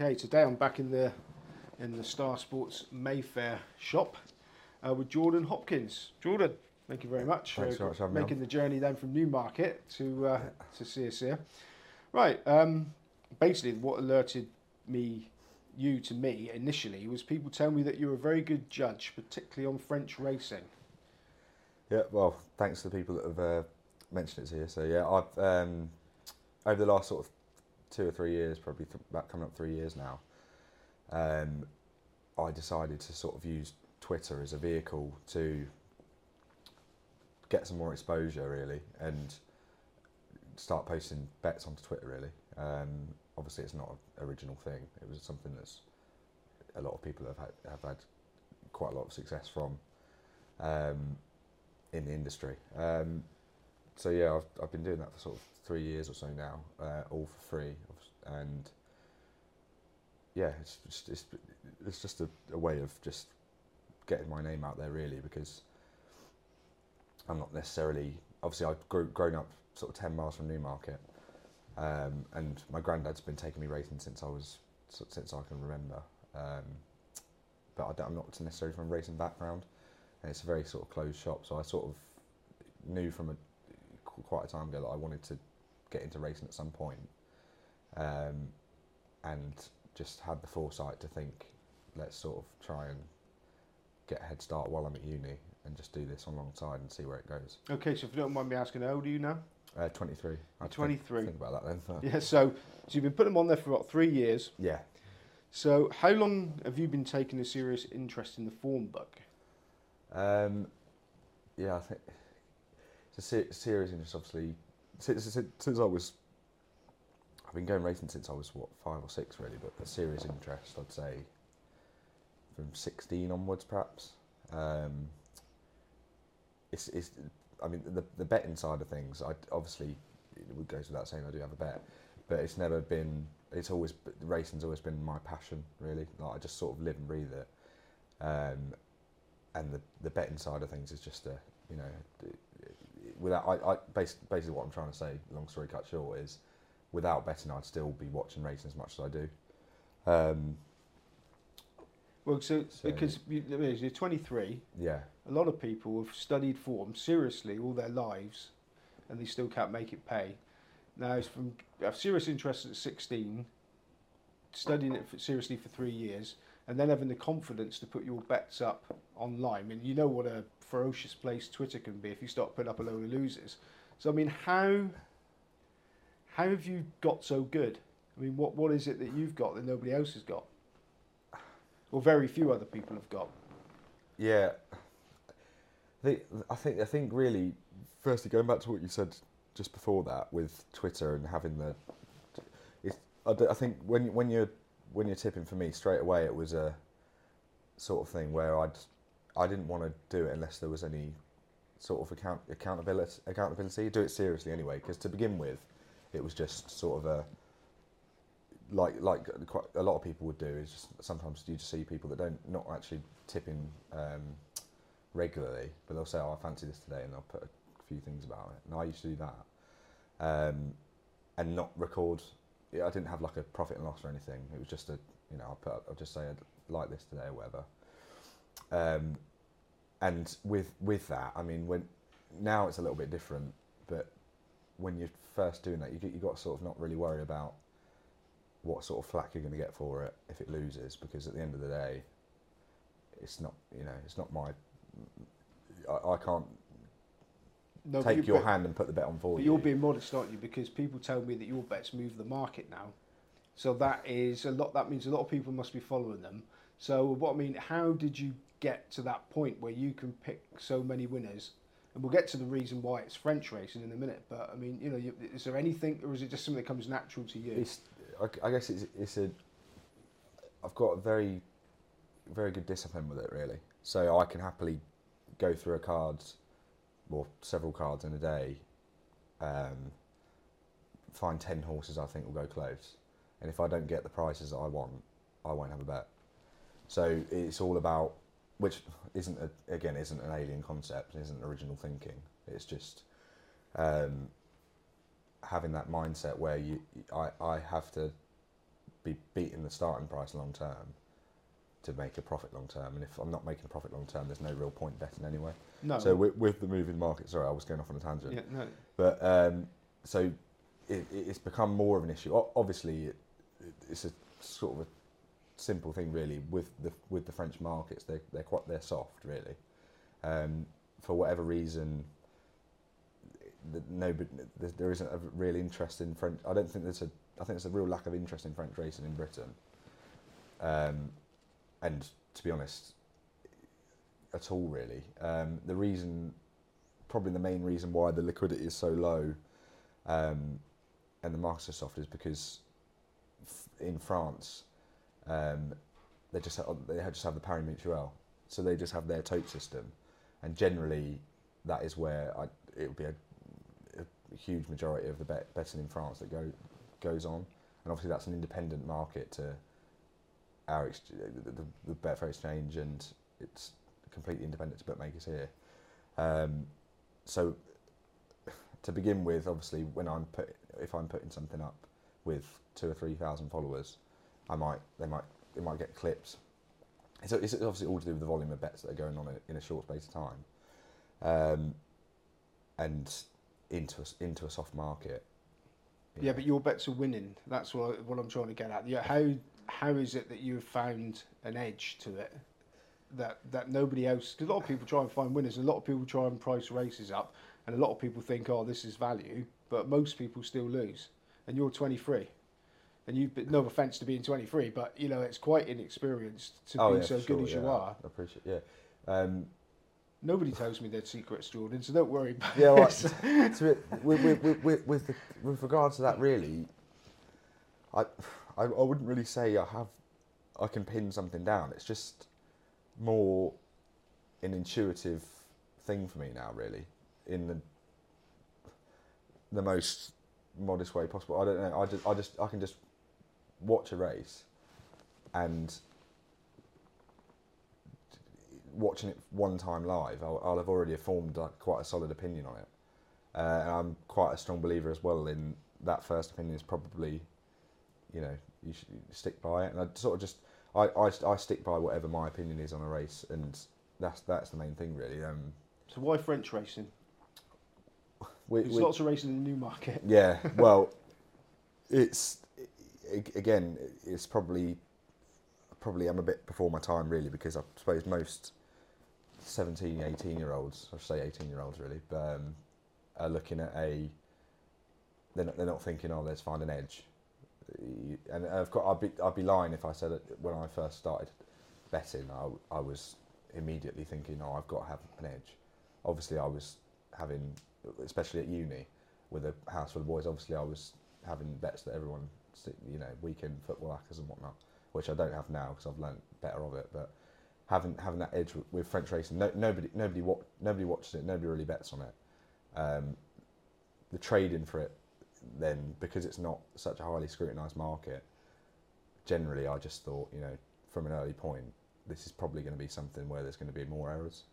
Okay, today I'm back in the in the Star Sports Mayfair shop uh, with Jordan Hopkins. Jordan, thank you very much Thanks for very much for having me making the journey then from Newmarket to uh, to see us here. Right, um, basically, what alerted me, you to me initially, was people telling me that you're a very good judge, particularly on French racing. Yeah, well, thanks to the people that have uh, mentioned it here. So yeah, I've um, over the last sort of two or three years, probably th- about coming up three years now, um, I decided to sort of use Twitter as a vehicle to get some more exposure, really, and start posting bets onto Twitter. Really, um, obviously, it's not an original thing. It was something that's a lot of people have had have had quite a lot of success from. Um, in the industry. Um, so yeah, I've, I've been doing that for sort of three years or so now, uh, all for free, and yeah, it's just it's, it's just a, a way of just getting my name out there really because I'm not necessarily obviously I've grew, grown up sort of ten miles from Newmarket, um, and my granddad's been taking me racing since I was since I can remember. Um, but I I'm not necessarily from a racing background and it's a very sort of closed shop. So I sort of knew from a quite a time ago that I wanted to get into racing at some point, um, and just had the foresight to think, let's sort of try and get a head start while I'm at uni and just do this alongside and see where it goes. Okay, so if you don't mind me asking, how old are you now? Uh, 23. I'd 23. Think, think about that then. Yeah, so so you've been putting them on there for about three years. Yeah. So how long have you been taking a serious interest in the form book? Um, yeah, I think a ser- serious interest. Obviously, since, since, since I was, I've been going racing since I was what five or six, really. But a serious interest, I'd say, from sixteen onwards, perhaps. Um, it's, it's, I mean, the the betting side of things. I obviously it goes without saying I do have a bet, but it's never been. It's always racing's always been my passion, really. Like I just sort of live and breathe it. Um, and the, the betting side of things is just a you know without I, I basically what I'm trying to say long story cut short is without betting I'd still be watching racing as much as I do. Um, well so, so because you, you're 23 yeah. A lot of people have studied form seriously all their lives and they still can't make it pay. Now it's from a serious interest at 16 studying it for, seriously for three years and then having the confidence to put your bets up online. I mean, you know what a ferocious place Twitter can be if you start putting up a load of losers. So I mean, how how have you got so good? I mean, what what is it that you've got that nobody else has got, or very few other people have got? Yeah, I think I think really, firstly going back to what you said just before that with Twitter and having the, I, I think when when you're when you're tipping for me straight away, it was a sort of thing where I'd I didn't want to do it unless there was any sort of account accountability. Accountability, do it seriously anyway. Because to begin with, it was just sort of a like like quite a lot of people would do is just sometimes you just see people that don't not actually tipping um, regularly, but they'll say, "Oh, I fancy this today," and they'll put a few things about it. And I used to do that, um, and not record I didn't have like a profit and loss or anything. It was just a, you know, I'll put, I'll just say I'd like this today or whatever. Um, and with with that, I mean, when now it's a little bit different, but when you're first doing that, you you got to sort of not really worry about what sort of flack you're going to get for it if it loses, because at the end of the day, it's not, you know, it's not my. I, I can't no, take your hand and put the bet on for but you. You're being modest, aren't you? Because people tell me that your bets move the market now. So that is a lot. That means a lot of people must be following them. So what I mean, how did you get to that point where you can pick so many winners? And we'll get to the reason why it's French racing in a minute. But I mean, you know, is there anything, or is it just something that comes natural to you? It's, I guess it's, it's a. I've got a very, very good discipline with it, really. So I can happily go through a cards or several cards in a day, um, find 10 horses I think will go close. And if I don't get the prices that I want, I won't have a bet. So it's all about, which isn't, a, again, isn't an alien concept, isn't original thinking. It's just um, having that mindset where you, I, I have to be beating the starting price long term to make a profit long term. And if I'm not making a profit long term, there's no real point betting anyway. No. So with, with the moving market, sorry, I was going off on a tangent. yeah, no. But um, so it, it's become more of an issue. Obviously, it, it's a sort of a simple thing, really. With the with the French markets, they they're quite they're soft, really. Um, for whatever reason, no, there isn't a real interest in French. I don't think there's a. I think there's a real lack of interest in French racing in Britain. Um, and to be honest, at all really. Um, the reason, probably the main reason why the liquidity is so low, um, and the markets are soft is because f- in France, um, they just have, they just have the Pari Mutuel, so they just have their tote system, and generally, that is where I, it would be a, a huge majority of the bet, betting in France that go goes on, and obviously that's an independent market to our the, the, the Betfair exchange, and it's completely independent to bookmakers here. Um, so to begin with, obviously, when I'm put, if I'm putting something up with two or three thousand followers, I might they might it might get clips. It's, it's obviously all to do with the volume of bets that are going on in, in a short space of time, um, and into a, into a soft market. Yeah, know. but your bets are winning. That's what, I, what I'm trying to get at. Yeah, how how is it that you've found an edge to it that that nobody else? Because a lot of people try and find winners, and a lot of people try and price races up, and a lot of people think, oh, this is value, but most people still lose. And you're 23, and you've No offense to being 23, but you know it's quite inexperienced to Oh, be yeah, so for good sure, as you are. I appreciate. Yeah. Um, Nobody tells me their secrets, Jordan, so don't worry about Yeah, well, it. with, with, with, with, with, the, with regards to that, really, I, I, I wouldn't really say I have, I can pin something down. It's just more an intuitive thing for me now, really, in the the most modest way possible. I don't know. I just, I just, I can just watch a race, and watching it one time live, I'll, I'll have already formed like, quite a solid opinion on it. Uh, and I'm quite a strong believer as well in that first opinion is probably, you know, you should stick by it. And I sort of just, I, I, I stick by whatever my opinion is on a race, and that's that's the main thing really. Um, so why French racing? we, There's we- lots of racing in the new market. yeah, well, it's again, it's probably probably I'm a bit before my time really because I suppose most 17, 18 year olds, I should say 18 year olds really, but, um, are looking at a. They're not, they're not thinking, oh, let's find an edge. You- And of course I'd be, I'd be lying if I said it when I first started betting, I, I was immediately thinking, oh, I've got to have an edge. Obviously, I was having, especially at uni, with a house full of boys. Obviously, I was having bets that everyone, you know, weekend football hackers and whatnot, which I don't have now because I've learnt better of it. But having having that edge with, with French racing, no, nobody nobody wa- nobody watches it, nobody really bets on it. Um, the trading for it, then because it's not such a highly scrutinised market, generally I just thought, you know, from an early point, this is probably going to be something where there's going to be more errors.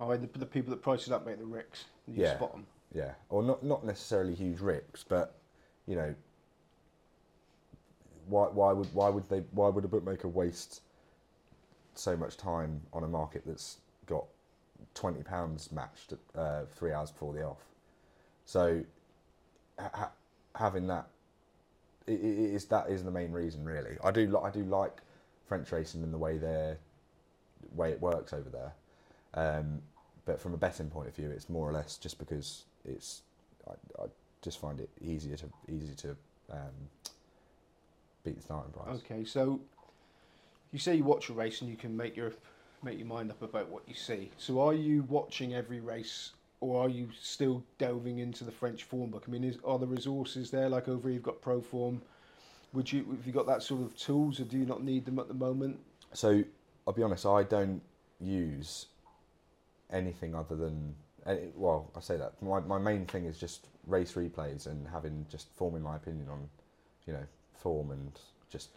Oh, and the, the people that price it up make the ricks. You Yeah. spot them. Yeah, or not not necessarily huge ricks, but you know, why why would why would they why would a bookmaker waste so much time on a market that's got twenty pounds matched uh, three hours before the off? So ha- ha- having that i- i- is that is the main reason really. I do I do like French racing and the way they way it works over there. Um, but from a betting point of view, it's more or less just because it's. I, I just find it easier to easy to um, beat the starting price. Okay, so you say you watch a race and you can make your make your mind up about what you see. So are you watching every race, or are you still delving into the French form book? I mean, is, are the resources there? Like over here, you've got Proform. Would you have you got that sort of tools, or do you not need them at the moment? So I'll be honest, I don't use anything other than. Well, I say that my my main thing is just race replays and having just forming my opinion on, you know, form and just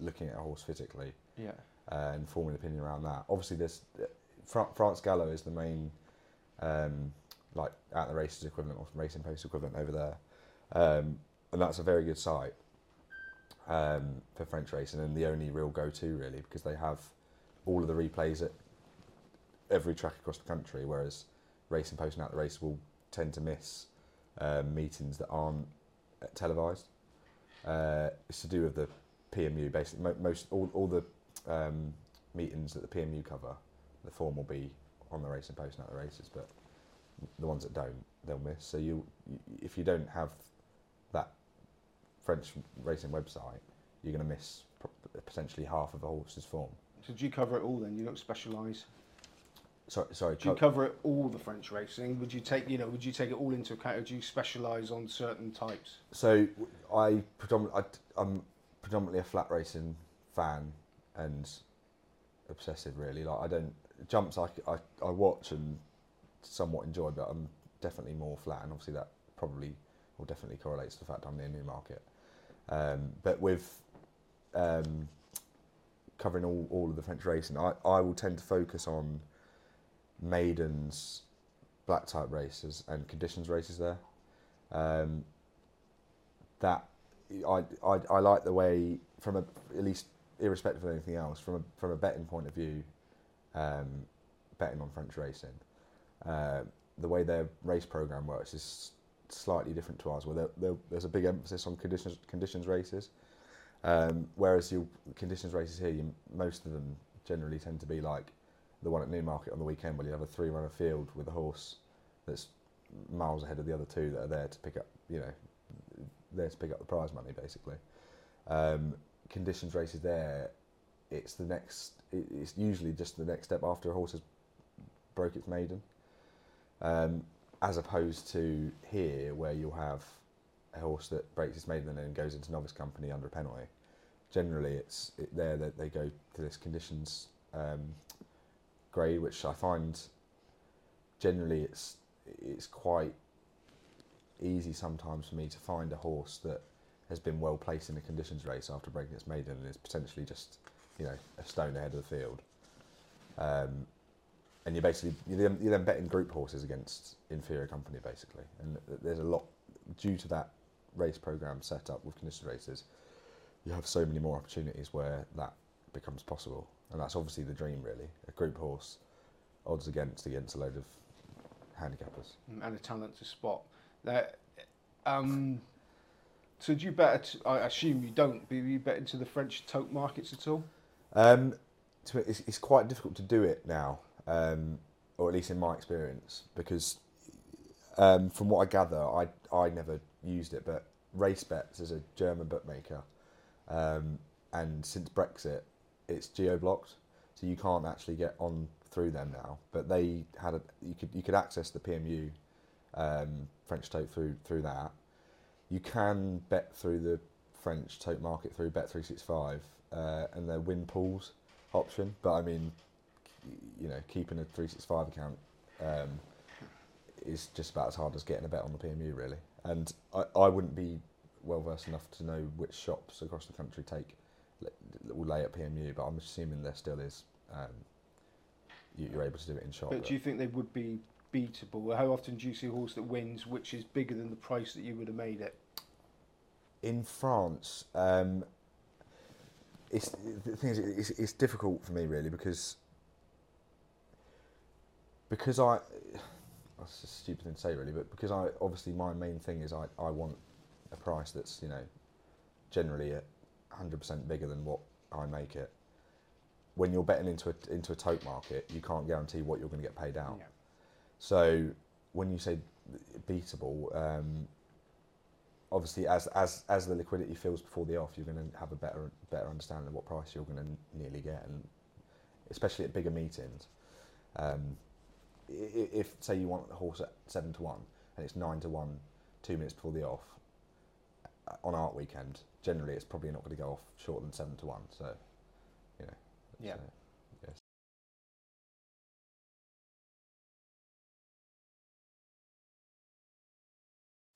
looking at a horse physically. Yeah. uh, and forming an opinion around that. Obviously, there's Fra- France Galop is the main, um, like at the races equivalent or racing post equivalent over there, um, and that's a very good site. um, for French racing and the only real go-to really because they have all of the replays at every track across the country, whereas Racing Post and Out the Race will tend to miss um, meetings that aren't televised. Uh, it's to do with the PMU. Basically, most all, all the um, meetings that the PMU cover, the form will be on the Racing Post and At the Races, but the ones that don't, they'll miss. So you, if you don't have that French racing website, you're going to miss potentially half of a horse's form. So do you cover it all then? You don't specialise? Sorry, sorry. Do you co- cover it all the French racing? Would you take you know would you take it all into account or do you specialise on certain types? So I predominantly I'm predominantly a flat racing fan and obsessive really. Like I don't jumps I, I, I watch and somewhat enjoy, but I'm definitely more flat, and obviously that probably or definitely correlates to the fact I'm near Newmarket. Um, but with um, covering all, all of the French racing, I, I will tend to focus on maidens, black type races, and conditions races there. Um, that I, I, I like the way from a at least irrespective of anything else from a from a betting point of view, um, betting on French racing. Uh, the way their race program works is slightly different to ours, where they're, they're, there's a big emphasis on conditions conditions races. Um, whereas your conditions races here, you, most of them generally tend to be like the one at Newmarket on the weekend, where you have a three runner field with a horse that's miles ahead of the other two that are there to pick up, you know, there to pick up the prize money basically. Um, conditions races there it's the next. it- It's usually just the next step after a horse has broke its maiden, um, as opposed to here where you'll have a horse that breaks its maiden and then goes into novice company under a penalty. Generally, it's it, there that they go to this conditions um, grade, which I find generally it's it's quite easy sometimes for me to find a horse that has been well placed in a conditions race after breaking its maiden and is potentially just you know a stone ahead of the field. Um, and you're basically you're then, you're then betting group horses against inferior company basically, and there's a lot due to that race program set up with conditions races. You have so many more opportunities where that becomes possible, and that's obviously the dream really. A group horse odds against against a load of handicappers. Mm, and a talent to spot. That, um, so do you bet? I assume you don't. Do you bet into the French tote markets at all? Um, it's, it's quite difficult to do it now, um, or at least in my experience, because um, from what I gather, I I never used it, but RaceBets is a German bookmaker, um, and since Brexit, it's geo blocked, so you can't actually get on through them now. But they had a you could you could access the PMU um, French tote through through that. You can bet through the French tote market through Bet365 uh, and their win pools option. But I mean, you know, keeping a 365 account um, is just about as hard as getting a bet on the PMU, really. And I, I wouldn't be well versed enough to know which shops across the country take will lay at PMU, but I'm assuming there still is. Um, you, you're able to do it in shop. But do you think they would be beatable? How often do you see a horse that wins, which is bigger than the price that you would have made it? in France, um, it's the thing is, it's, it's difficult for me really because because I that's a stupid thing to say really, but because I obviously my main thing is I, I want a price that's you know generally a hundred percent bigger than what I make it. When you're betting into a into a tote market, you can't guarantee what you're going to get paid out. So when you say beatable, um, obviously as as as the liquidity fills before the off, you're going to have a better better understanding of what price you're going to nearly get, and especially at bigger meetings. Um, if say you want a horse at seven to one and it's nine to one, two minutes before the off, uh, on Arc weekend, generally it's probably not going to go off shorter than seven to one. So, you know, Yeah. yes.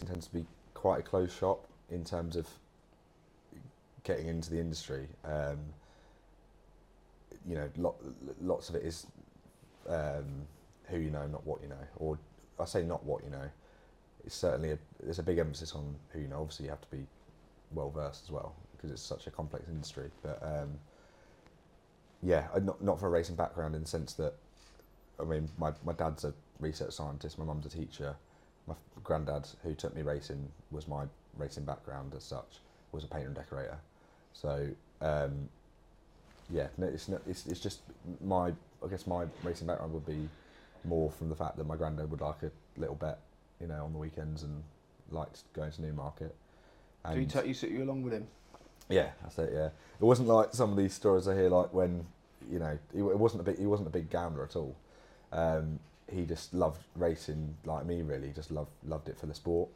It tends to be quite a closed shop in terms of getting into the industry. Um, you know, lot, lots of it is um, who you know, not what you know. Or I say not what you know. It's certainly a, there's a big emphasis on who you know. Obviously, you have to be well versed as well because it's such a complex industry. But um, yeah, uh, not not for a racing background in the sense that I mean, my my dad's a research scientist, my mum's a teacher, my granddad who took me racing was my racing background as such was a painter and decorator. So um, yeah, no, it's, not, it's it's just my I guess my racing background would be more from the fact that my granddad would like a little bet, you know, on the weekends and liked going to Newmarket. Do you take you sit you along with him? Yeah, that's it. Yeah, it wasn't like some of these stories I hear, like when you know, he, it wasn't a big, he wasn't a big gambler at all. Um, he just loved racing like me, really. He just loved loved it for the sport.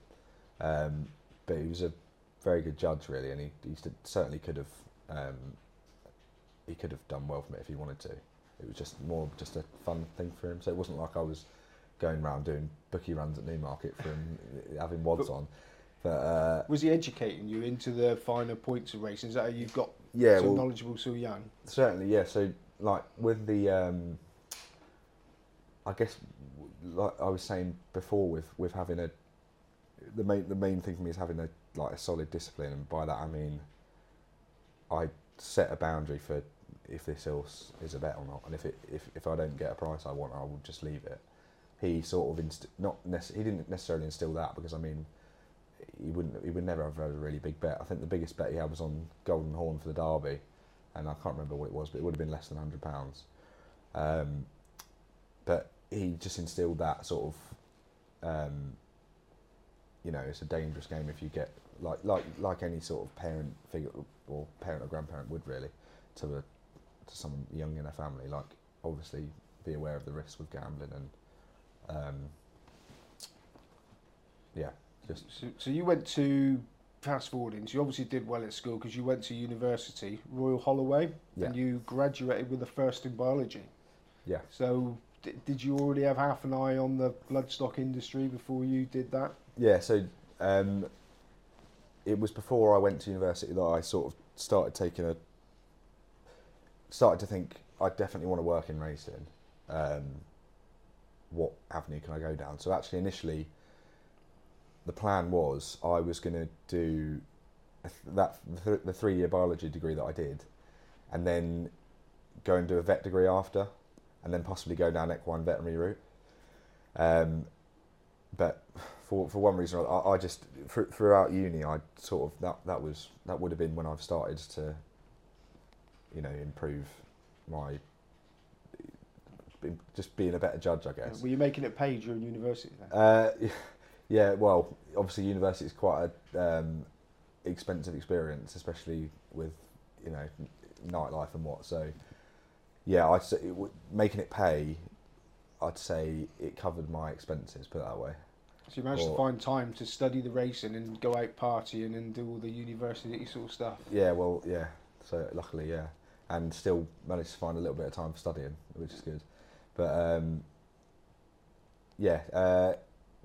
Um, but he was a very good judge, really, and he, he certainly could have um, he could have done well from it if he wanted to. It was just more just a fun thing for him. So it wasn't like I was going around doing bookie runs at Newmarket for him, having wads But- on. But uh, Was he educating you into the finer points of racing? Is that how you've got yeah, so well, knowledgeable so young? Certainly, yeah. So, like with the, um, I guess, like I was saying before, with with having a, the main the main thing for me is having a like a solid discipline, and by that I mean, I set a boundary for if this horse is a bet or not, and if it if if I don't get a price I want, I will just leave it. He sort of inst- not nec- he didn't necessarily instill that because I mean, he wouldn't he would never have had a really big bet. I think the biggest bet he had was on Golden Horn for the Derby and I can't remember what it was, but it would have been less than hundred pounds. Um, but he just instilled that sort of, um, you know, it's a dangerous game if you get like like like any sort of parent figure or parent or grandparent would really to a to someone young in a family. Like obviously be aware of the risks with gambling and um, yeah, just So, so you went to fast forwarding. So you obviously did well at school because you went to university, Royal Holloway, Yeah. and you graduated with a first in biology. yeah. So did you already have half an eye on the bloodstock industry before you did that? Yeah, so um, it was before I went to university that I sort of started taking a started to think I definitely want to work in racing. Um, what avenue can I go down? So actually, initially, the plan was I was going to do that the three year biology degree that I did, and then go and do a vet degree after, and then possibly go down equine veterinary route. Um, but for for one reason, or other, I, I just thr- throughout uni, I sort of that that was that would have been when I've started to, you know, improve my just being a better judge, I guess. Were you making it pay during university then? Uh, yeah, well, obviously university is quite a um, expensive experience, especially with you know nightlife and what. So, yeah, I'd say it making it pay. I'd say it covered my expenses. Put it that way. So you managed to find time to study the racing and go out partying and do all the university sort of stuff. Yeah, well, yeah. So luckily, yeah, and still managed to find a little bit of time for studying, which is good. But um, yeah, uh,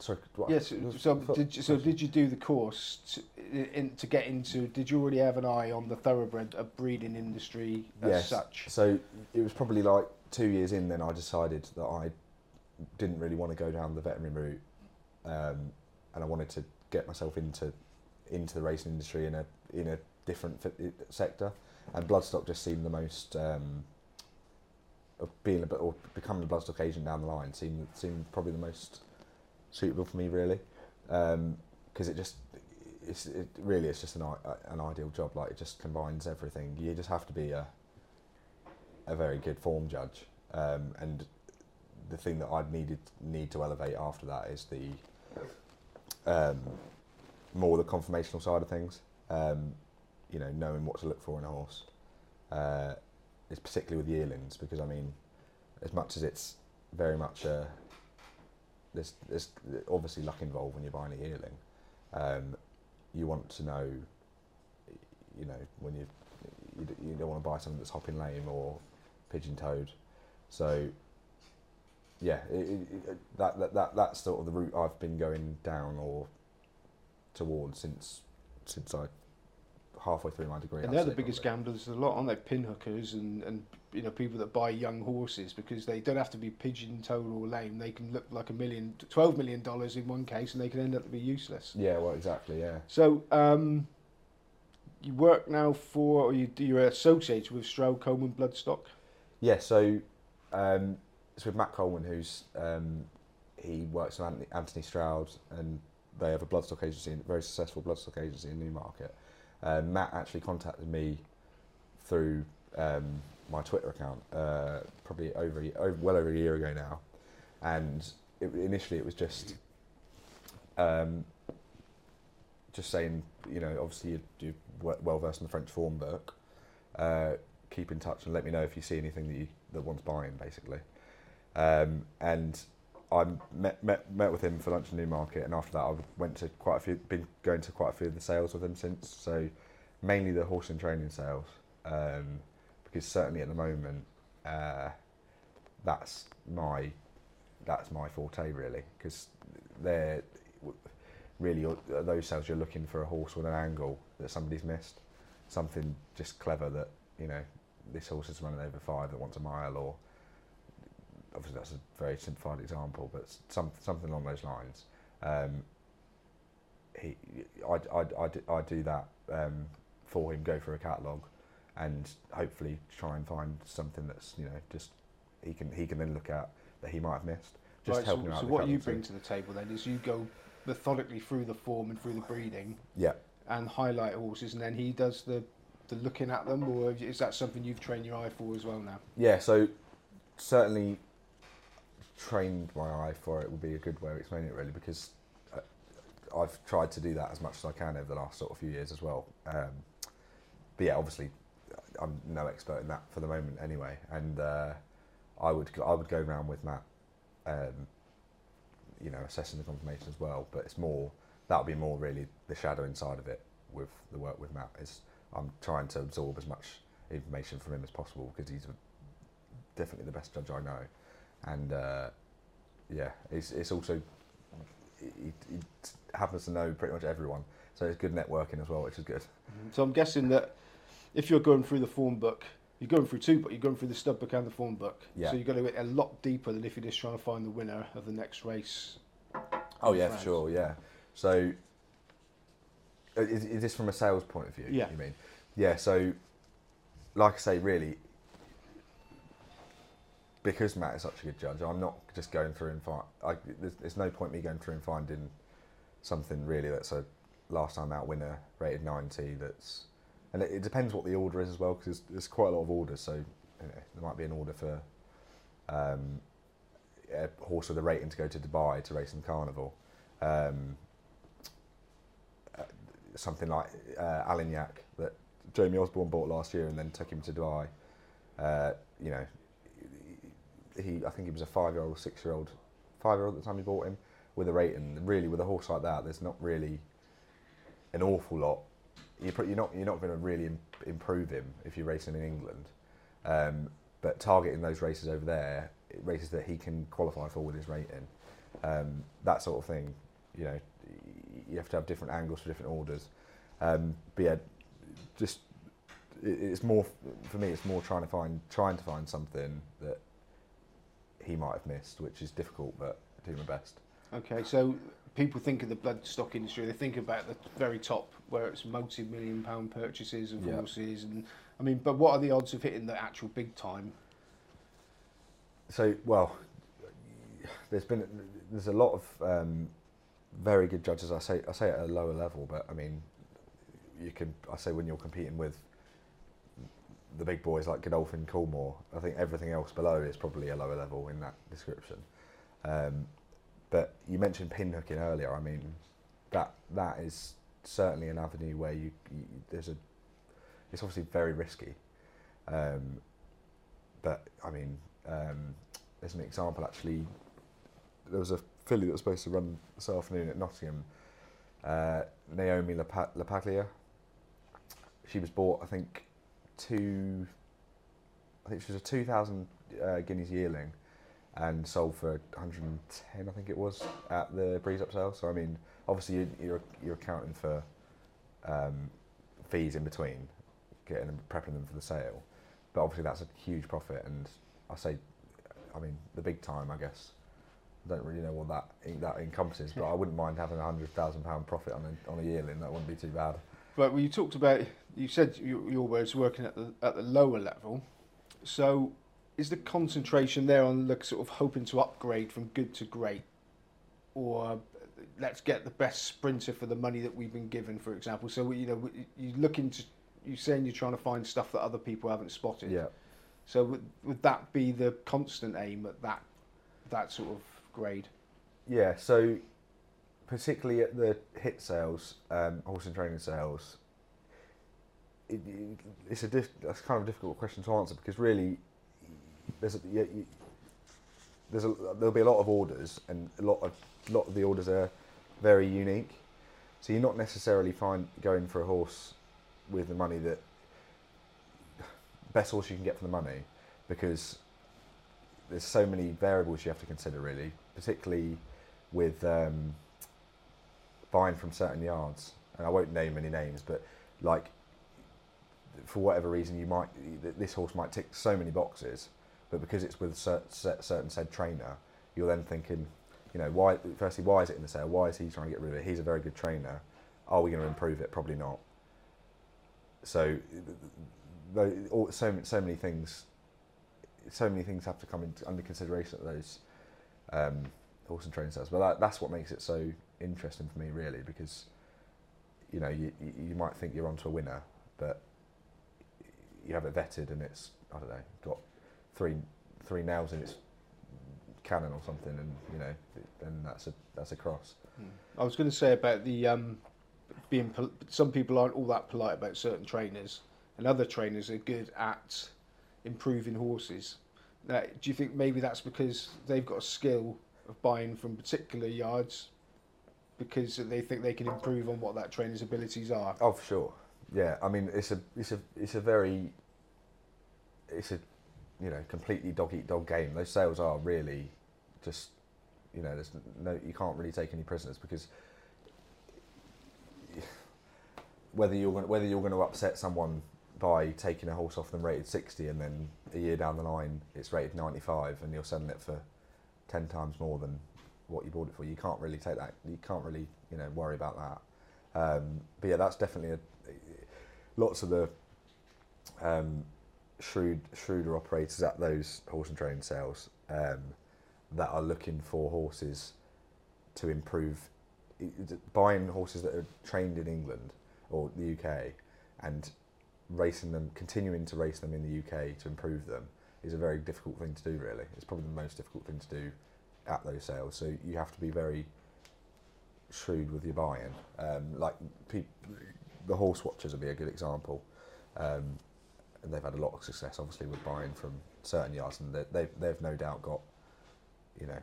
sorry. Yes. So was- did you, so did you do the course to, in, to get into? Did you already have an eye on the thoroughbred uh, breeding industry as Yes. such? So it was probably like two years in, then I decided that I didn't really want to go down the veterinary route, um, and I wanted to get myself into into the racing industry in a in a different fi- sector, and bloodstock just seemed the most um, of being a bit or becoming a bloodstock agent down the line seemed seemed probably the most suitable for me really, because it just it's it really it's just an an ideal job like it just combines everything. You just have to be a a very good form judge. Um, and the thing that I'd needed need to elevate after that is the um, more the conformational side of things. Um, you know, knowing what to look for in a horse. Uh, is particularly with yearlings because I mean, as much as it's very much a there's there's obviously luck involved when you're buying a yearling. Um, you want to know, you know, when you you, you don't want to buy something that's hopping lame or pigeon toed. So yeah, it, it, that, that that that's sort of the route I've been going down or towards since since I halfway through my degree. And they're the biggest gamblers a lot, aren't they? Pinhookers and, and you know people that buy young horses because they don't have to be pigeon-toed or lame. They can look like a million, twelve million dollars in one case, and they can end up to be useless. Yeah, well, exactly. Yeah, So, um, you work now for, or you, you're associated with Stroud Coleman Bloodstock. Yeah, so um, it's with Matt Coleman, who's um, he works with Anthony, Anthony Stroud, and they have a bloodstock agency, a very successful bloodstock agency in Newmarket. Uh, Matt actually contacted me through um, my Twitter account, uh, probably over, over well over a year ago now, and it, initially it was just um, just saying, you know, obviously you're, well versed in the French form book. Uh, keep in touch and let me know if you see anything that you, that wants buying, basically. Um, and I met, met met with him for lunch in Newmarket, and after that, I went to quite a few. Been going to quite a few of the sales with him since. So mainly the horse and training sales, um, because certainly at the moment, uh, that's my that's my forte really, because they're really those sales you're looking for a horse with an angle that somebody's missed, something just clever that you know this horse is running over five that wants a mile or obviously that's a very simplified example, but some, something along those lines. Um, he, I, I, I, do, I do that um, for him, go for a catalogue, and hopefully try and find something that's you know just he can he can then look at that he might have missed. Just right, helping so, him out. So what you bring to the table then is you go methodically through the form and through the breeding. Yeah. And highlight horses, and then he does the the looking at them, or is that something you've trained your eye for as well now? Yeah. So certainly trained my eye for it would be a good way of explaining it really because uh, I've tried to do that as much as I can over the last sort of few years as well. Um, but yeah, obviously I'm no expert in that for the moment anyway, and uh, I would I would go around with Matt, um, you know, assessing the conformation as well. But it's more that would be more really the shadow inside of it with the work with Matt. Is I'm trying to absorb as much information from him as possible because he's definitely the best judge I know and uh, yeah, it's it's also it, it, happens to know pretty much everyone, so it's good networking as well, which is good. So I'm guessing that if you're going through the form book, you're going through two, but you're going through the stud book and the form book. Yeah. So you're going to get a lot deeper than if you're just trying to find the winner of the next race. Oh yeah, for sure. Yeah. So is, is this from a sales point of view? Yeah. You mean? Yeah. So, like I say, really, because Matt is such a good judge, I'm not just going through and find. I, there's, there's, no point me going through and finding something really that's a last time out winner rated 90. That's and it, it depends what the order is as well because there's, there's, quite a lot of orders. So there might be an order for um, a horse with a rating to go to Dubai to race in Carnival. Um, uh, something like uh, Alignac that Jamie Osborne bought last year and then took him to Dubai. Uh, you know, he I think he was a five year old, six year old, five year old at the time he bought him with a rating. Really, with a horse like that, there's not really an awful lot. You're, you're not you're not going to really improve him if you're racing in England. Um, but targeting those races over there, races that he can qualify for with his rating, um, that sort of thing. You know, you have to have different angles for different orders. Um, but yeah, just it's more for me. It's more trying to find trying to find something that he might have missed, which is difficult, but I do my best. Okay, so people think of the bloodstock industry, they think about the very top where it's multi-million pound purchases of yeah. horses, and I mean, but what are the odds of hitting the actual big time? So, well, there's been there's a lot of um, very good judges. I say I say at a lower level, but I mean, you can I say when you're competing with the big boys like Godolphin, Coolmore. I think everything else below is probably a lower level in that description. Um, but you mentioned pinhooking earlier. I mean, that that is certainly an avenue where you, you there's a it's obviously very risky. Um, but I mean, um, there's an example actually. There was a filly that was supposed to run this afternoon at Nottingham. Uh, Naomi Lapaglia. She was bought, I think, two. I think she was a 2,000 uh, guineas yearling, and sold for 110, I think it was, at the Breeze Up sale. So I mean, obviously you, you're you're accounting for um, fees in between, getting them prepping them for the sale, but obviously that's a huge profit. And I say, I mean, the big time, I guess. I don't really know what that that encompasses, but I wouldn't mind having a hundred thousand pound profit on a on a yearling. That wouldn't be too bad. But you talked about, you said your words working at the at the lower level. So, is the concentration there on like sort of hoping to upgrade from good to great, or let's get the best sprinter for the money that we've been given, for example? So you know you're looking to you're saying you're trying to find stuff that other people haven't spotted. Yeah. So would, would that be the constant aim at that that sort of grade? Yeah. So particularly at the hit sales, um, horse and training sales, it, it, it's a diff, that's kind of a difficult question to answer because really, there's a, you, you, there's a, there'll be a lot of orders and a lot of lot of the orders are very unique. So you're not necessarily find going for a horse with the money that best horse you can get for the money because there's so many variables you have to consider really, particularly with um, buying from certain yards. And I won't name any names, but like for whatever reason you might this horse might tick so many boxes, but because it's with a certain said trainer, you're then thinking, you know, why? Firstly, why is it in the sale? Why is he trying to get rid of it? He's a very good trainer. Are we going to improve it? Probably not. So, so so many things, so many things have to come into, under consideration at those um, horse and training sales. But that, that's what makes it so interesting for me, really, because you know you you might think you're onto a winner, but you have it vetted and it's I don't know got three three nails in its cannon or something, and you know then that's a that's a cross. I was going to say about the um, being pol- some people aren't all that polite about certain trainers, and other trainers are good at improving horses. Now, do you think maybe that's because they've got a skill of buying from particular yards because they think they can improve on what that trainer's abilities are? Oh, for sure. Yeah, I mean it's a it's a it's a very it's a you know completely dog eat dog game. Those sales are really just you know there's no you can't really take any prisoners because whether you're going whether you're going to upset someone by taking a horse off them rated 60 and then a year down the line it's rated 95 and you're selling it for 10 times more than what you bought it for. You can't really take that you can't really you know worry about that. Um, but yeah that's definitely a lots of the um, shrewd shrewder operators at those horse and train sales um, that are looking for horses to improve buying horses that are trained in England or the UK and racing them continuing to race them in the UK to improve them is a very difficult thing to do really. It's probably the most difficult thing to do at those sales so you have to be very shrewd with your buying um, like pe- the horse watchers would be a good example um, and they've had a lot of success, obviously, with buying from certain yards, and they, they've they've no doubt got, you know,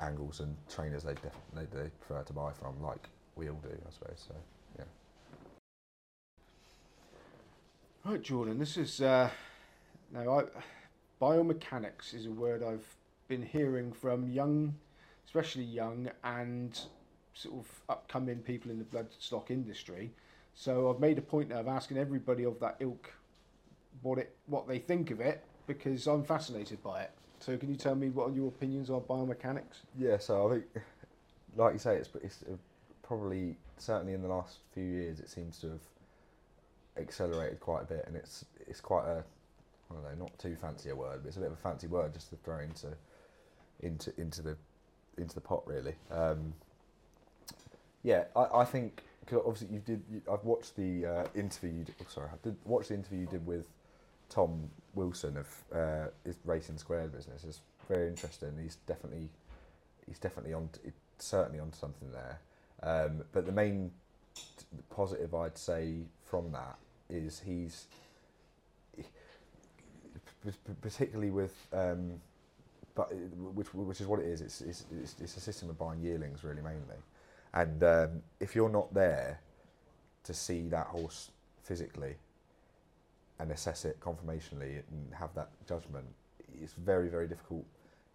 angles and trainers they def- they, they prefer to buy from, like we all do, I suppose. So, yeah. Right, Jordan. This is uh, now I, biomechanics is a word I've been hearing from young, especially young and sort of upcoming people in the bloodstock industry. So I've made a point now of asking everybody of that ilk what it what they think of it because I'm fascinated by it. So can you tell me what are your opinions on biomechanics? Yeah, so I think, like you say, it's, it's uh, probably certainly in the last few years it seems to have accelerated quite a bit, and it's it's quite a I don't know, not too fancy a word, but it's a bit of a fancy word just to throw into into into the into the pot really. Um, yeah, I, I think cause obviously you did. You, I've watched the uh, interview. You did, oh, sorry, I did watch the interview you did with Tom Wilson of uh, his Racing Squared business. It's very interesting. He's definitely he's definitely on certainly on something there. Um, but the main positive I'd say from that is he's particularly with um, but which which is what it is. It's, it's it's it's a system of buying yearlings really mainly, and um, if you're not there to see that horse physically and assess it conformationally and have that judgment, it's very, very difficult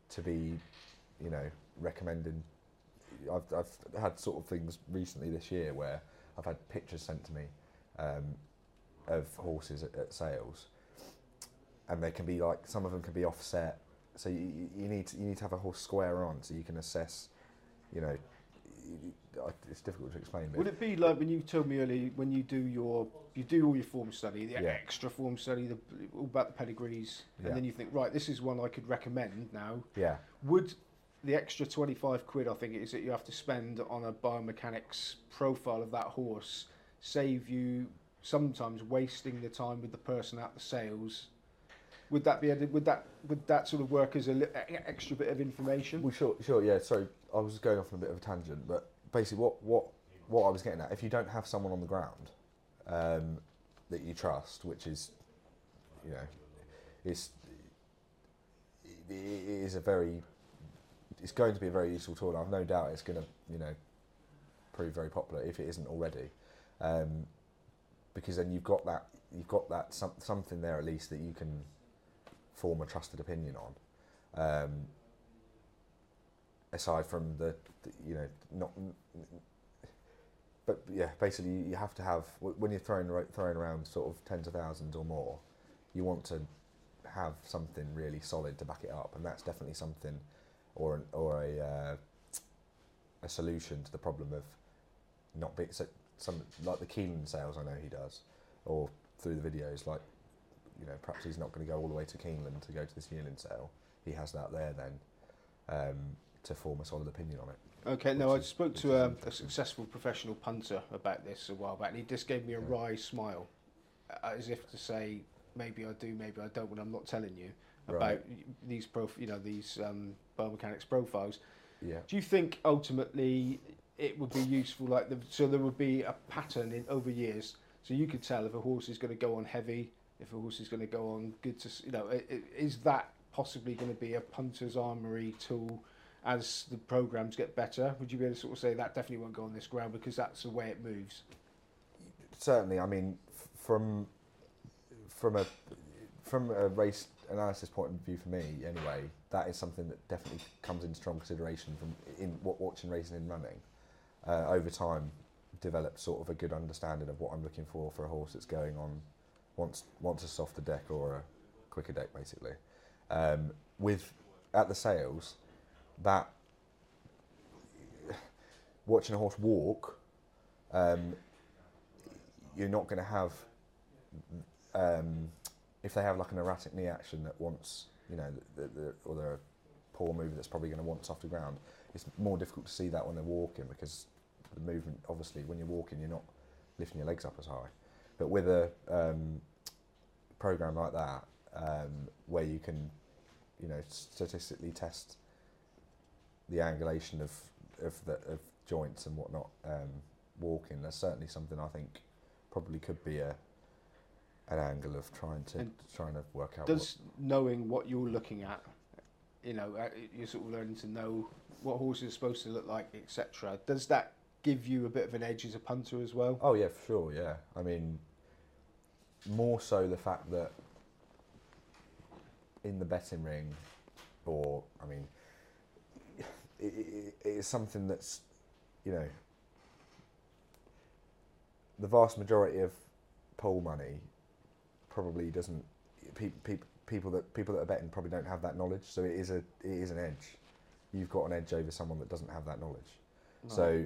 to be, you know, recommending. I've, I've had sort of things recently this year where I've had pictures sent to me um, of horses at, at, sales, and they can be like some of them can be offset. So you, you need to, you need to have a horse square on so you can assess, you know, it's difficult to explain. Would it be like when you told me earlier when you do your you do all your form study, the Yeah. extra form study, the all about the pedigrees, Yeah. and then you think right, this is one I could recommend now. Yeah, Would the extra twenty five quid I think it is that you have to spend on a biomechanics profile of that horse save you sometimes wasting the time with the person at the sales? Would that be a, would that would that sort of work as a li- e- extra bit of information? well, sure, sure, yeah. Sorry, I was going off on a bit of a tangent, but basically, what what what I was getting at, if you don't have someone on the ground um, that you trust, which is, you know, it's it is a very it's going to be a very useful tool. I've no doubt it's going to you know prove very popular if it isn't already, um, because then you've got that you've got that some, something there at least that you can form a trusted opinion on. Um, aside from the, the you know not but yeah basically you have to have when you're throwing throwing around sort of tens of thousands or more you want to have something really solid to back it up and that's definitely something or an, or a uh, a solution to the problem of not being so some like the Keeneland sales I know he does or through the videos like you know perhaps he's not going to go all the way to Keeneland to go to this yearling sale he has that there then um, to form a solid opinion on it. Okay, no, I is- spoke to a, a successful professional punter about this a while back, and he just gave me a Yeah. wry smile, uh, as if to say, maybe I do, maybe I don't, when I'm not telling you about Right. these prof, you know, these um, biomechanics profiles. Yeah. Do you think ultimately it would be useful, like the, so there would be a pattern in over years, so you could tell if a horse is going to go on heavy, if a horse is going to go on good to, you know, is that possibly going to be a punter's armory tool? as the programs get better, would you be able to sort of say that definitely won't go on this ground because that's the way it moves? Certainly, I mean, from from a from a race analysis point of view for me, anyway, that is something that definitely comes into strong consideration from in what watching racing and running. Uh, over time, develop sort of a good understanding of what I'm looking for for a horse that's going on wants wants a softer deck or a quicker deck, basically. Um, with at the sales, that watching a horse walk, um, you're not going to have um, if they have like an erratic knee action that wants you know the, the, or they're a poor mover that's probably going to want softer ground. It's more difficult to see that when they're walking because the movement obviously when you're walking you're not lifting your legs up as high. But with a um, program like that um, where you can you know statistically test the angulation of of the of joints and whatnot um, walking, that's certainly something I think probably could be a an angle of trying to And trying to work out. Does knowing what you're looking at, you know, uh, you're sort of learning to know what horses are supposed to look like, etc. Does that give you a bit of an edge as a punter as well? oh yeah, for sure. Yeah, I mean, more so the fact that in the betting ring, or I mean, it, it, it is something that's you know the vast majority of pool money probably doesn't pe- pe- people that people that are betting probably don't have that knowledge so it is a it is an edge you've got an edge over someone that doesn't have that knowledge so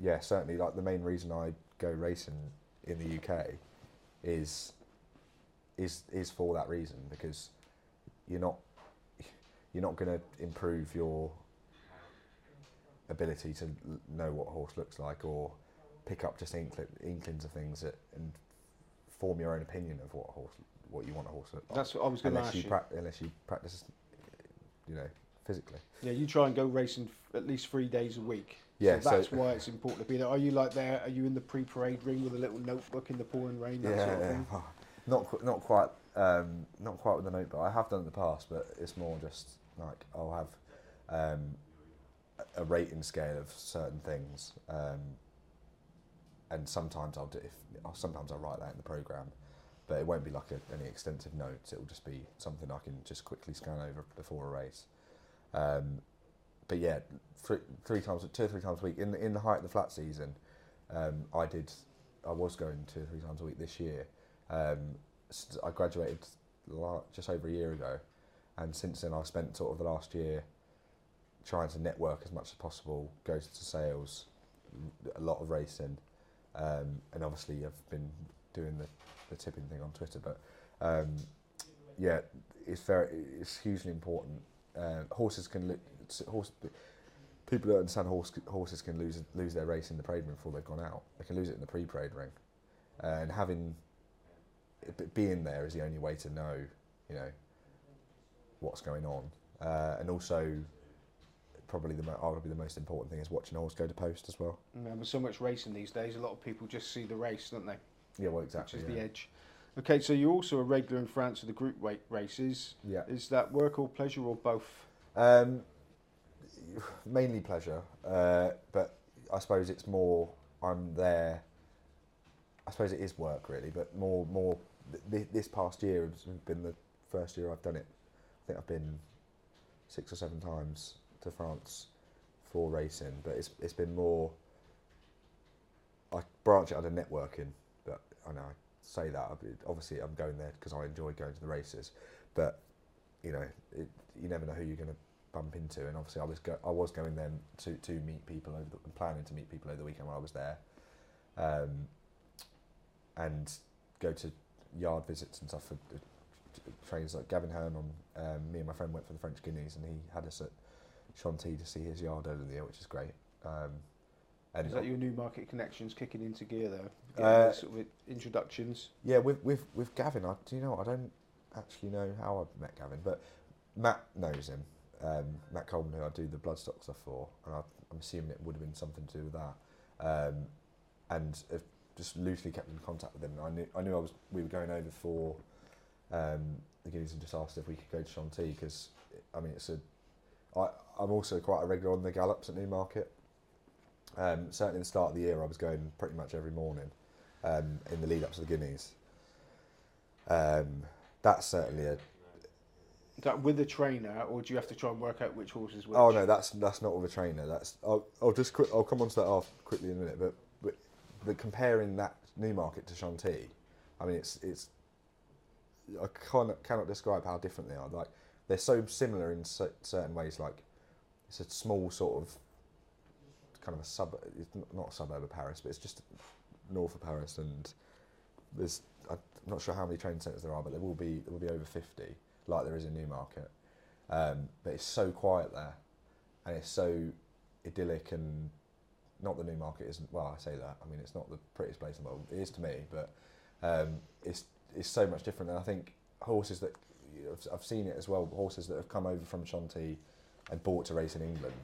yeah certainly like the main reason I go racing in the UK is is is for that reason because you're not you're not going to improve your ability to know what a horse looks like or pick up just inkli- inklings of things that, and form your own opinion of what a horse what you want a horse to look like That's what I was going to ask you, you. prac- unless you practice you know physically yeah, you try and go racing f- at least three days a week. Yeah, so so- that's why it's important to be there. Are you like there? Are you in the pre-parade ring with a little notebook in the pouring rain? That sort of thing? Oh, not not quite um, not quite with the notebook. I have done it in the past, but it's more just like I'll have um, a- a rating scale of certain things, um, and sometimes I'll do. If, sometimes I'll write that in the program, but it won't be like a, any extensive notes. It will just be something I can just quickly scan over before a race. Um, but yeah, three, three times, two or three times a week in the, in the height of the flat season, um, I did. I was going two or three times a week this year. Um, I graduated just over a year ago, and since then I've spent sort of the last year trying to network as much as possible, go to sales, a lot of racing, um, and obviously I've been doing the, the tipping thing on Twitter. But um, yeah, it's very it's hugely important. Uh, horses can lo- horse people don't understand horse, horses can lose lose their race in the parade ring before they've gone out. They can lose it in the pre-parade ring, and having being there is the only way to know, you know, what's going on, uh, and also probably the mo- arguably the most important thing is watching a horse go to post as well. Yeah, there's so much racing these days. A lot of people just see the race, don't they? Yeah, well, exactly. Which is yeah. the edge. Okay, so you're also a regular in France for the group weight races. Yeah. Is that work or pleasure or both? Um, mainly pleasure, uh, but I suppose it's more I'm there. I suppose it is work really, but more more. Th- this past year has been the first year I've done it. I think I've been six or seven times to France for racing, but it's it's been more. I branch out of networking, but I know I say that obviously I'm going there because I enjoy going to the races, but you know it, you never know who you're going to bump into. And obviously, I was go- I was going then to, to meet people over the, planning to meet people over the weekend while I was there, um, and go to yard visits and stuff for uh, trains like Gavin Hernon. Um, me and my friend went for the French Guineas, and he had us at Chantilly to see his yard over the year, which is great. Um, and is that your Newmarket connections kicking into gear though? Uh, sort of introductions. Yeah, with with with Gavin, I do you know I don't actually know how I met Gavin, but Matt knows him um, Matt Coleman, who I do the bloodstock stuff for, and I, am assuming it would have been something to do with that. Um, and just loosely kept in contact with him. I knew I knew I was we were going over for um, the Guineas and just asked if we could go to Chantilly because I mean it's a I, I'm also quite a regular on the gallops at Newmarket. Um, certainly, the start of the year, I was going pretty much every morning um, in the lead up to the Guineas. Um, that's certainly a, that with a trainer, or do you have to try and work out which horse is which? Oh no, that's that's not with a trainer. That's I'll, I'll just quick, I'll come on to that off quickly in a minute. But but the comparing that Newmarket to Chantilly, I mean it's it's I cannot cannot describe how different they are. Like they're so similar in certain ways. Like it's a small sort of kind of a sub, It's not a suburb of Paris, but it's just north of Paris. And there's I'm not sure how many train centres there are, but there will be there will be over fifty like there is in Newmarket. Um, but it's so quiet there, and it's so idyllic and not the Newmarket isn't. Well, I say that. I mean, it's not the prettiest place in the world. It is to me, but um, it's it's so much different. And I think horses that I've seen it as well. Horses that have come over from Chantilly and bought to race in England,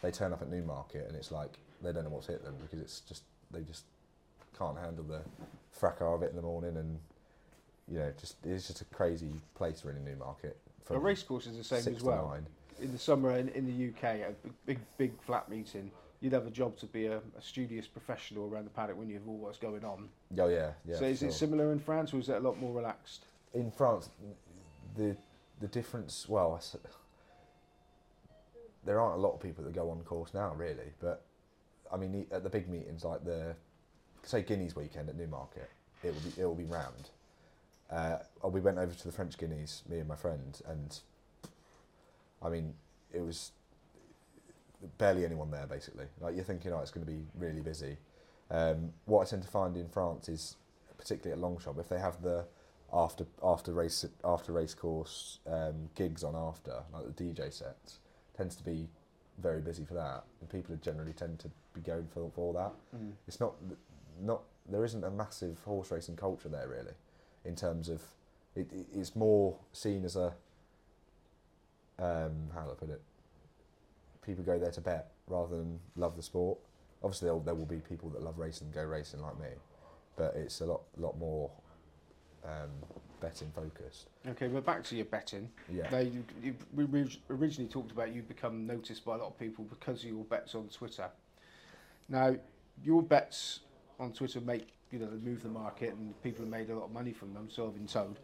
they turn up at Newmarket and it's like they don't know what's hit them because it's just they just can't handle the fracas of it in the morning and you know, just it's just a crazy place really, Newmarket. A racecourse is the same as well. In the summer in, in the UK, a big big flat meeting, you'd have a job to be a, a studious professional around the paddock when you have all what's going on. Oh yeah, yeah. So is sure. it similar in France, or is it a lot more relaxed? In France, the the difference. Well, there aren't a lot of people that go on course now, really. But I mean, at the big meetings like the say Guineas weekend at Newmarket, it will be it will be rammed uh, we went over to the French Guineas, me and my friend, and I mean, it was barely anyone there basically. Like you're thinking, oh, it's going to be really busy. Um, what I tend to find in France is, particularly at Longchamp, if they have the after after race after race course um, gigs on after, like the DJ sets, tends to be very busy for that, and people generally tend to be going for for that. Mm. It's not not there isn't a massive horse racing culture there really in terms of it, it's more seen as a um, how do I put it? People go there to bet rather than love the sport. Obviously, there will be people that love racing and go racing like me, but it's a lot lot more um, betting focused. Okay, well back to your betting. Yeah. Now, you, you, we originally talked about you become noticed by a lot of people because of your bets on Twitter. Now, your bets on Twitter make you know, they move the market and people have made a lot of money from them, so I've been told.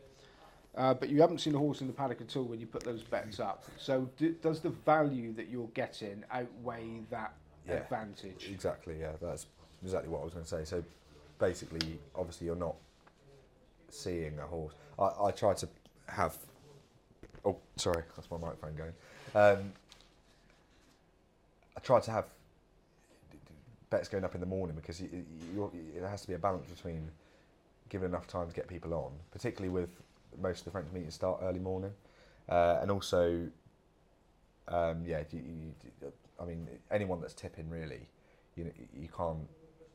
Uh, but you haven't seen a horse in the paddock at all when you put those bets up. So do, does the value that you're getting outweigh that yeah, advantage? Exactly, yeah. That's exactly what I was going to say. So basically, obviously, you're not seeing a horse. I, I try to have. Oh, sorry, that's my microphone going. Um, I try to have bets going up in the morning because you, you, it has to be a balance between giving enough time to get people on, particularly with most of the French meetings start early morning, uh, and also, um, yeah, you, I mean, anyone that's tipping really, you you can't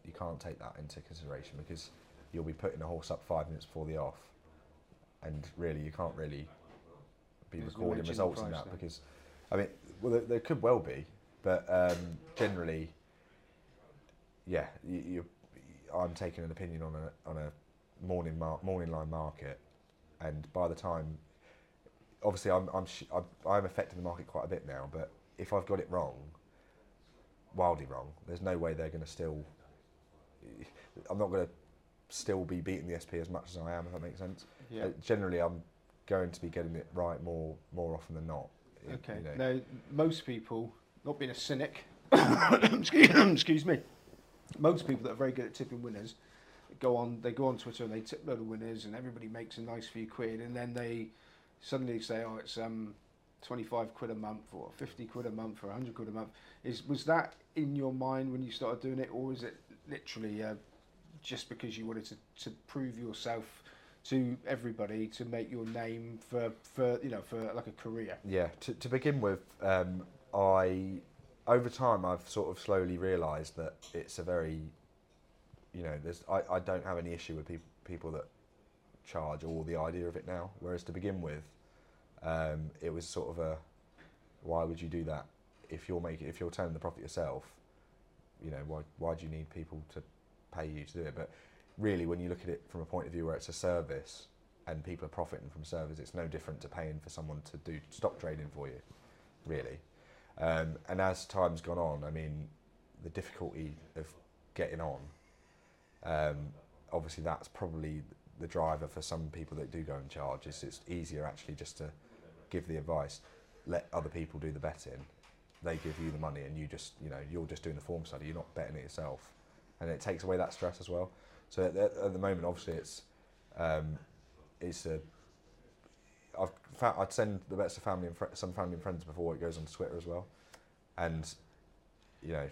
you can't take that into consideration because you'll be putting a horse up five minutes before the off, and really you can't really be There's recording results in that then. because, I mean, well there, there could well be, but um, generally, yeah, you, you, I'm taking an opinion on a on a morning mar- morning line market, and by the time, obviously I'm I'm sh- I'm, I'm affecting the market quite a bit now, but if I've got it wrong, wildly wrong, there's no way they're going to still. I'm not going to still be beating the SP as much as I am, if that makes sense. Yeah. Uh, generally, I'm going to be getting it right more more often than not. Okay. you know. Now, most people, not being a cynic, excuse, excuse me, most people that are very good at tipping winners go on. They go on Twitter and they tip load of winners, and everybody makes a nice few quid, and then they suddenly say, "Oh, it's um, twenty-five quid a month, or fifty quid a month, or hundred quid a month." Is was that in your mind when you started doing it, or is it literally uh, just because you wanted to, to prove yourself? To everybody to make your name for, for you know for like a career. Yeah, to, to begin with, um, I over time I've sort of slowly realised that it's a very, you know, there's I, I don't have any issue with people people that charge or the idea of it now. Whereas to begin with, um, it was sort of a, why would you do that if you're making if you're turning the profit yourself? You know, why why do you need people to pay you to do it? But really, when you look at it from a point of view where it's a service and people are profiting from service, it's no different to paying for someone to do stock trading for you, really. Um, and as time's gone on, I mean, the difficulty of getting on, um, obviously that's probably the driver for some people that do go and charge. Is it's easier actually just to give the advice, let other people do the betting, they give you the money, and you just you know you're just doing the form study. You're not betting it yourself, and it takes away that stress as well. So at, at, at the moment, obviously, it's um, it's a. I've fa- I'd send the bets to family and fr- some family and friends before it goes onto Twitter as well, and you know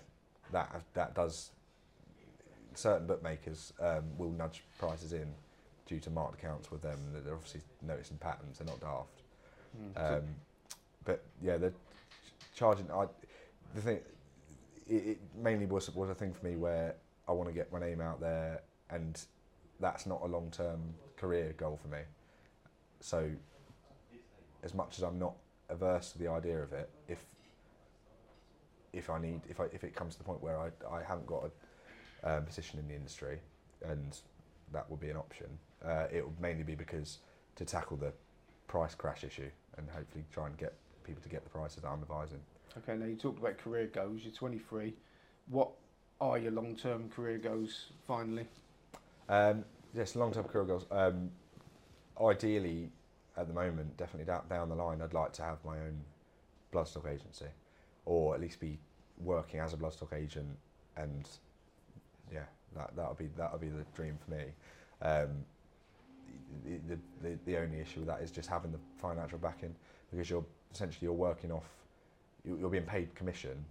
that that does certain bookmakers um, will nudge prices in due to marked accounts with them. They're obviously noticing patterns. They're not daft. Um, but yeah, the charging. I, the thing, it, it mainly was was a thing for me where I want to get my name out there, and that's not a long term career goal for me. So, as much as I'm not averse to the idea of it, if if I need if I if it comes to the point where I I haven't got a um, position in the industry, and that would be an option, uh, it would mainly be because to tackle the price crash issue and hopefully try and get people to get the prices that I'm advising. Okay, now you talked about career goals. You're 23. What are your long-term career goals? Finally, Um, yes, long-term career goals. Um, ideally, at the moment, definitely down, down the line, I'd like to have my own bloodstock agency, or at least be working as a bloodstock agent. And yeah, that that'll be that'll be the dream for me. Um, the, the, the, the only issue with that is just having the financial backing because you're essentially you're working off you- you're being paid commission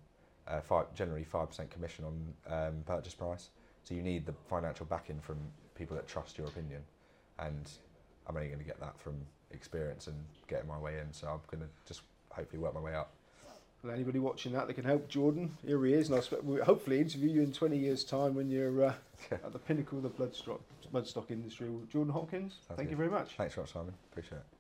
uh, five, generally 5% commission on um, purchase price so you need the financial backing from people that trust your opinion and I'm only going to get that from experience and getting my way in. So I'm going to just hopefully work my way up. Well, anybody watching that that can help Jordan, here he is, and I'll hopefully interview you in 20 years' time when you're uh, at the pinnacle of the bloodstock bloodstock industry. Jordan Hopkins, Sounds thank you. very much. thanks very much Simon. Appreciate it